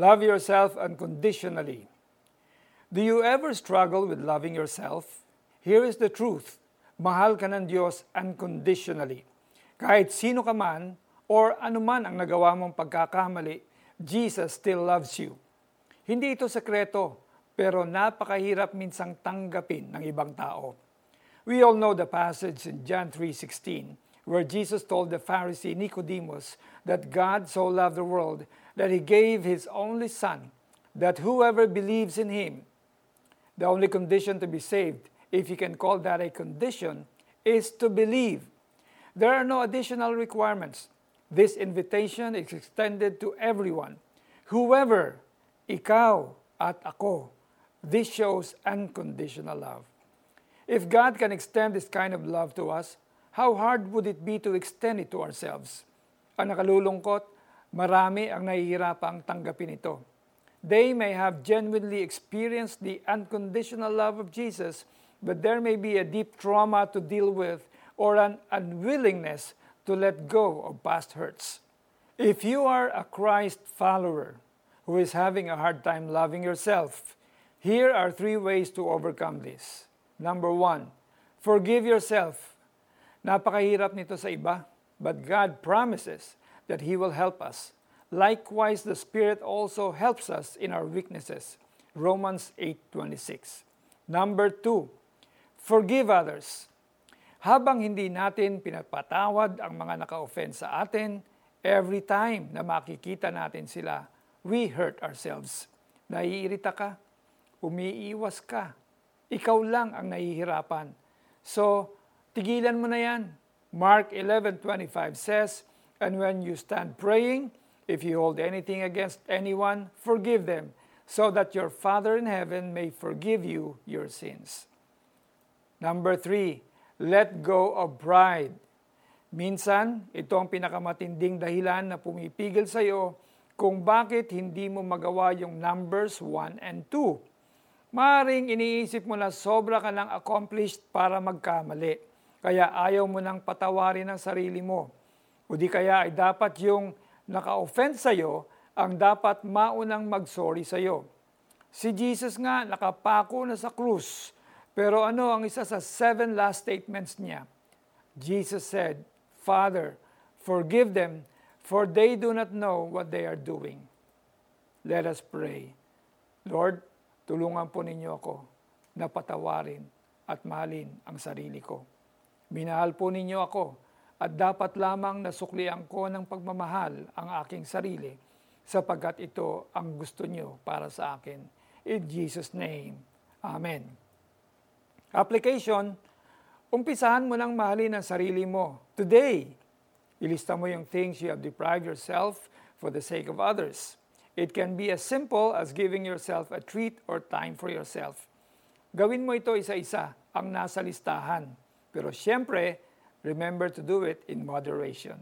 Love yourself unconditionally. Do you ever struggle with loving yourself? Here is the truth. Mahal ka ng Diyos unconditionally. Kahit sino ka man or anuman ang nagawa mong pagkakamali, Jesus still loves you. Hindi ito sekreto, pero napakahirap minsang tanggapin ng ibang tao. We all know the passage in John 3:16 where Jesus told the Pharisee Nicodemus that God so loved the world that he gave his only son that whoever believes in him the only condition to be saved if you can call that a condition is to believe. There are no additional requirements. This invitation is extended to everyone. Whoever, ikaw at ako. This shows unconditional love. If God can extend this kind of love to us, how hard would it be to extend it to ourselves? Ang nakalulungkot, marami ang nahihirapang tanggapin ito. They may have genuinely experienced the unconditional love of Jesus, but there may be a deep trauma to deal with or an unwillingness to let go of past hurts. If you are a Christ follower who is having a hard time loving yourself, here are three ways to overcome this. Number one, forgive yourself. Napakahirap nito sa iba, but God promises that He will help us. Likewise, the Spirit also helps us in our weaknesses. Romans 8.26 Number two, forgive others. Habang hindi natin pinapatawad ang mga naka-offend sa atin, every time na makikita natin sila, we hurt ourselves. Naiirita ka, umiiwas ka, ikaw lang ang nahihirapan. So, tigilan mo na yan. Mark 11.25 says, And when you stand praying, if you hold anything against anyone, forgive them, so that your Father in heaven may forgive you your sins. Number three, let go of pride. Minsan, ito ang pinakamatinding dahilan na pumipigil sa iyo kung bakit hindi mo magawa yung numbers 1 and 2. Maring iniisip mo na sobra ka ng accomplished para magkamali. Kaya ayaw mo nang patawarin ang sarili mo. O di kaya ay dapat yung naka-offend sa'yo ang dapat maunang mag-sorry sa'yo. Si Jesus nga nakapako na sa krus. Pero ano ang isa sa seven last statements niya? Jesus said, Father, forgive them, for they do not know what they are doing. Let us pray. Lord, Tulungan po ninyo ako na patawarin at mahalin ang sarili ko. Minahal po ninyo ako at dapat lamang nasuklian ko ng pagmamahal ang aking sarili sapagkat ito ang gusto nyo para sa akin. In Jesus' name, Amen. Application, umpisahan mo nang mahalin ang sarili mo. Today, ilista mo yung things you have deprived yourself for the sake of others. It can be as simple as giving yourself a treat or time for yourself. Gawin mo ito isa-isa ang nasa listahan. Pero siyempre, remember to do it in moderation.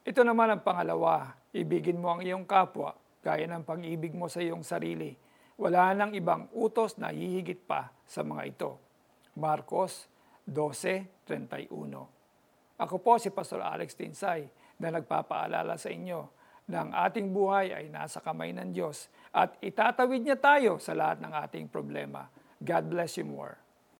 Ito naman ang pangalawa, ibigin mo ang iyong kapwa gaya ng pag-ibig mo sa iyong sarili. Wala nang ibang utos na hihigit pa sa mga ito. Marcos 12.31 Ako po si Pastor Alex Tinsay na nagpapaalala sa inyo na ang ating buhay ay nasa kamay ng Diyos at itatawid niya tayo sa lahat ng ating problema. God bless you more.